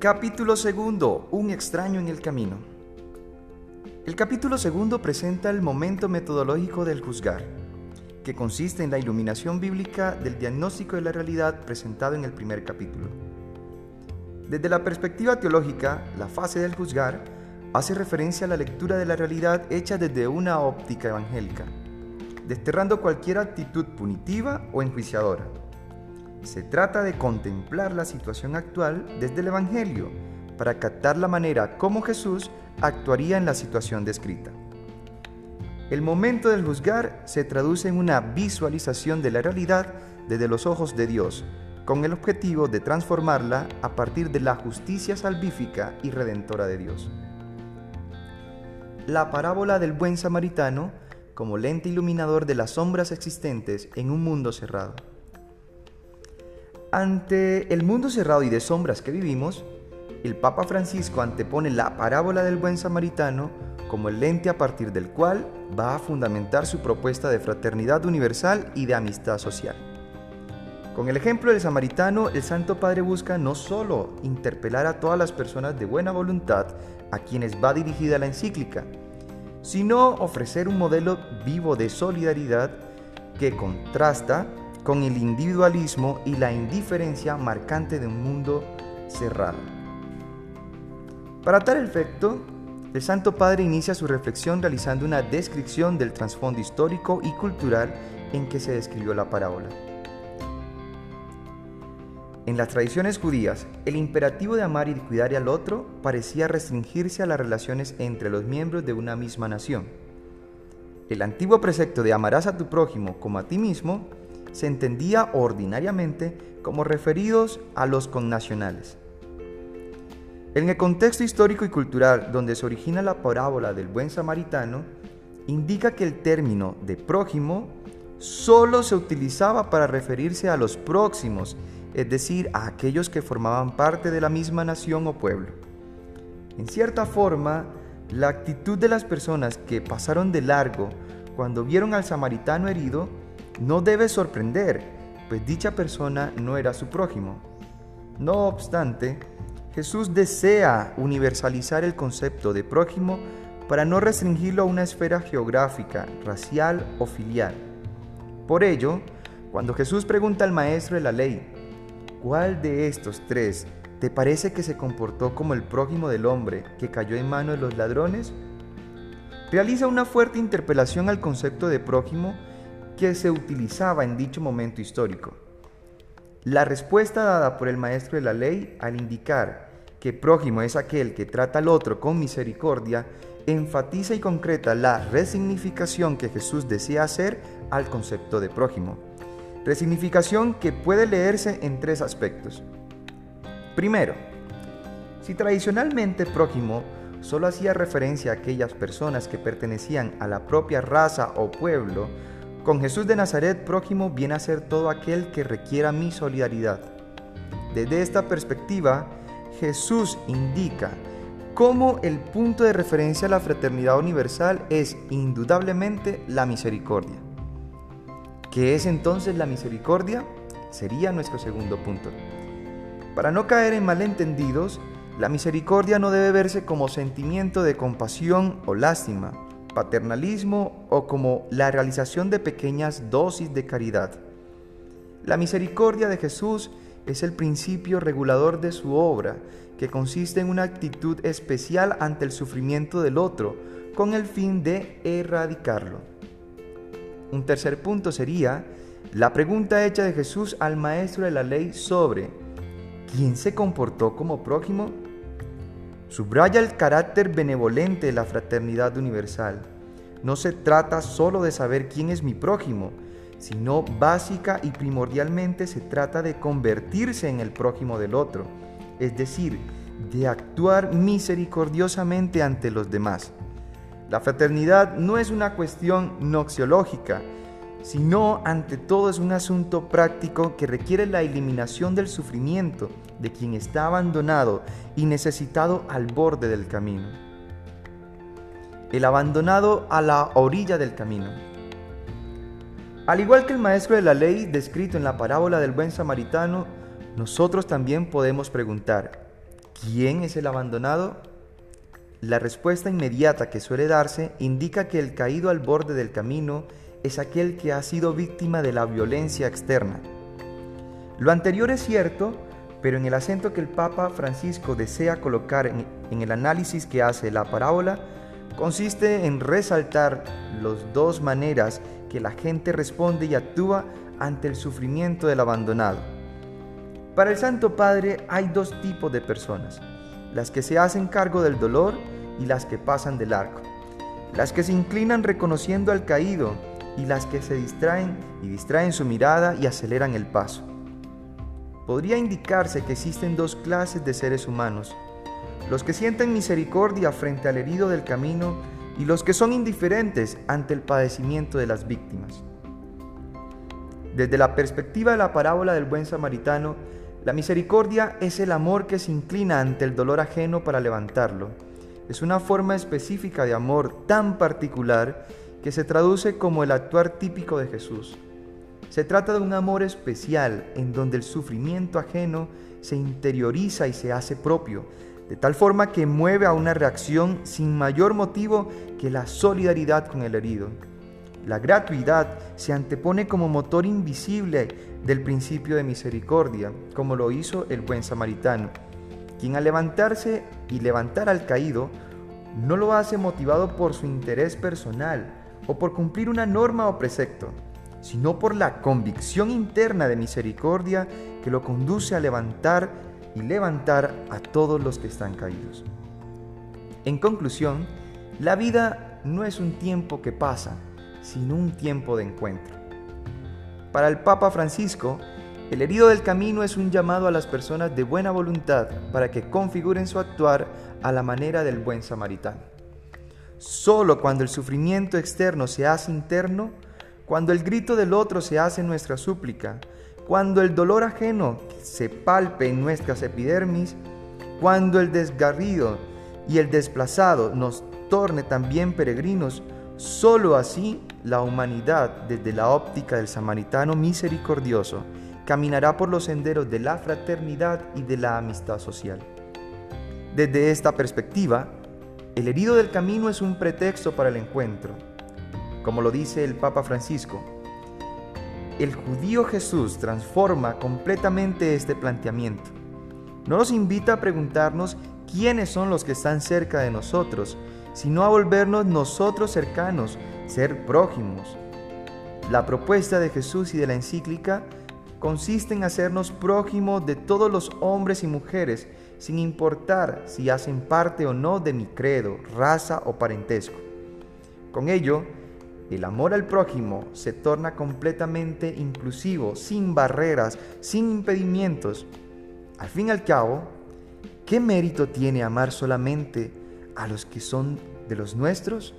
Capítulo segundo. Un extraño en el camino. El capítulo segundo presenta el momento metodológico del juzgar, que consiste en la iluminación bíblica del diagnóstico de la realidad presentado en el primer capítulo. Desde la perspectiva teológica, la fase del juzgar hace referencia a la lectura de la realidad hecha desde una óptica evangélica, desterrando cualquier actitud punitiva o enjuiciadora. Se trata de contemplar la situación actual desde el Evangelio para captar la manera como Jesús actuaría en la situación descrita. El momento del juzgar se traduce en una visualización de la realidad desde los ojos de Dios, con el objetivo de transformarla a partir de la justicia salvífica y redentora de Dios. La parábola del buen samaritano como lente iluminador de las sombras existentes en un mundo cerrado. Ante el mundo cerrado y de sombras que vivimos, el Papa Francisco antepone la parábola del buen samaritano como el lente a partir del cual va a fundamentar su propuesta de fraternidad universal y de amistad social. Con el ejemplo del samaritano, el Santo Padre busca no solo interpelar a todas las personas de buena voluntad a quienes va dirigida la encíclica, sino ofrecer un modelo vivo de solidaridad que contrasta con el individualismo y la indiferencia marcante de un mundo cerrado. Para tal efecto, el Santo Padre inicia su reflexión realizando una descripción del trasfondo histórico y cultural en que se describió la parábola. En las tradiciones judías, el imperativo de amar y de cuidar al otro parecía restringirse a las relaciones entre los miembros de una misma nación. El antiguo precepto de amarás a tu prójimo como a ti mismo se entendía ordinariamente como referidos a los connacionales. En el contexto histórico y cultural donde se origina la parábola del buen samaritano, indica que el término de prójimo solo se utilizaba para referirse a los próximos, es decir, a aquellos que formaban parte de la misma nación o pueblo. En cierta forma, la actitud de las personas que pasaron de largo cuando vieron al samaritano herido no debe sorprender, pues dicha persona no era su prójimo. No obstante, Jesús desea universalizar el concepto de prójimo para no restringirlo a una esfera geográfica, racial o filial. Por ello, cuando Jesús pregunta al maestro de la ley, ¿cuál de estos tres te parece que se comportó como el prójimo del hombre que cayó en manos de los ladrones? Realiza una fuerte interpelación al concepto de prójimo que se utilizaba en dicho momento histórico. La respuesta dada por el maestro de la ley al indicar que prójimo es aquel que trata al otro con misericordia, enfatiza y concreta la resignificación que Jesús desea hacer al concepto de prójimo. Resignificación que puede leerse en tres aspectos. Primero, si tradicionalmente prójimo solo hacía referencia a aquellas personas que pertenecían a la propia raza o pueblo, con Jesús de Nazaret prójimo viene a ser todo aquel que requiera mi solidaridad. Desde esta perspectiva, Jesús indica cómo el punto de referencia a la fraternidad universal es indudablemente la misericordia. ¿Qué es entonces la misericordia? Sería nuestro segundo punto. Para no caer en malentendidos, la misericordia no debe verse como sentimiento de compasión o lástima, paternalismo o como la realización de pequeñas dosis de caridad. La misericordia de Jesús es el principio regulador de su obra, que consiste en una actitud especial ante el sufrimiento del otro, con el fin de erradicarlo. Un tercer punto sería la pregunta hecha de Jesús al maestro de la ley sobre ¿quién se comportó como prójimo? Subraya el carácter benevolente de la fraternidad universal. No se trata solo de saber quién es mi prójimo, sino básica y primordialmente se trata de convertirse en el prójimo del otro, es decir, de actuar misericordiosamente ante los demás. La fraternidad no es una cuestión noxiológica, sino ante todo es un asunto práctico que requiere la eliminación del sufrimiento de quien está abandonado y necesitado al borde del camino. El abandonado a la orilla del camino. Al igual que el maestro de la ley descrito en la parábola del buen samaritano, nosotros también podemos preguntar, ¿quién es el abandonado? La respuesta inmediata que suele darse indica que el caído al borde del camino es aquel que ha sido víctima de la violencia externa. Lo anterior es cierto, pero en el acento que el Papa Francisco desea colocar en, el análisis que hace la parábola, consiste en resaltar las dos maneras que la gente responde y actúa ante el sufrimiento del abandonado. Para el Santo Padre hay dos tipos de personas, las que se hacen cargo del dolor y las que pasan del arco, las que se inclinan reconociendo al caído y las que se distraen y distraen su mirada y aceleran el paso. Podría indicarse que existen dos clases de seres humanos, los que sienten misericordia frente al herido del camino y los que son indiferentes ante el padecimiento de las víctimas. Desde la perspectiva de la parábola del buen samaritano, la misericordia es el amor que se inclina ante el dolor ajeno para levantarlo. Es una forma específica de amor tan particular que se traduce como el actuar típico de Jesús. Se trata de un amor especial en donde el sufrimiento ajeno se interioriza y se hace propio, de tal forma que mueve a una reacción sin mayor motivo que la solidaridad con el herido. La gratuidad se antepone como motor invisible del principio de misericordia, como lo hizo el buen samaritano, quien al levantarse y levantar al caído, no lo hace motivado por su interés personal o por cumplir una norma o precepto, sino por la convicción interna de misericordia que lo conduce a levantar y levantar a todos los que están caídos. En conclusión, la vida no es un tiempo que pasa, sino un tiempo de encuentro. Para el Papa Francisco, el herido del camino es un llamado a las personas de buena voluntad para que configuren su actuar a la manera del buen samaritano. Solo cuando el sufrimiento externo se hace interno, cuando el grito del otro se hace nuestra súplica, cuando el dolor ajeno se palpe en nuestras epidermis, cuando el desgarrido y el desplazado nos torne también peregrinos, sólo así la humanidad, desde la óptica del samaritano misericordioso, caminará por los senderos de la fraternidad y de la amistad social. Desde esta perspectiva, el herido del camino es un pretexto para el encuentro. Como lo dice el Papa Francisco, el judío Jesús transforma completamente este planteamiento. No nos invita a preguntarnos quiénes son los que están cerca de nosotros, sino a volvernos nosotros cercanos, ser prójimos. La propuesta de Jesús y de la encíclica consiste en hacernos prójimos de todos los hombres y mujeres, sin importar si hacen parte o no de mi credo, raza o parentesco. Con ello, el amor al prójimo se torna completamente inclusivo, sin barreras, sin impedimentos. Al fin y al cabo, ¿qué mérito tiene amar solamente a los que son de los nuestros?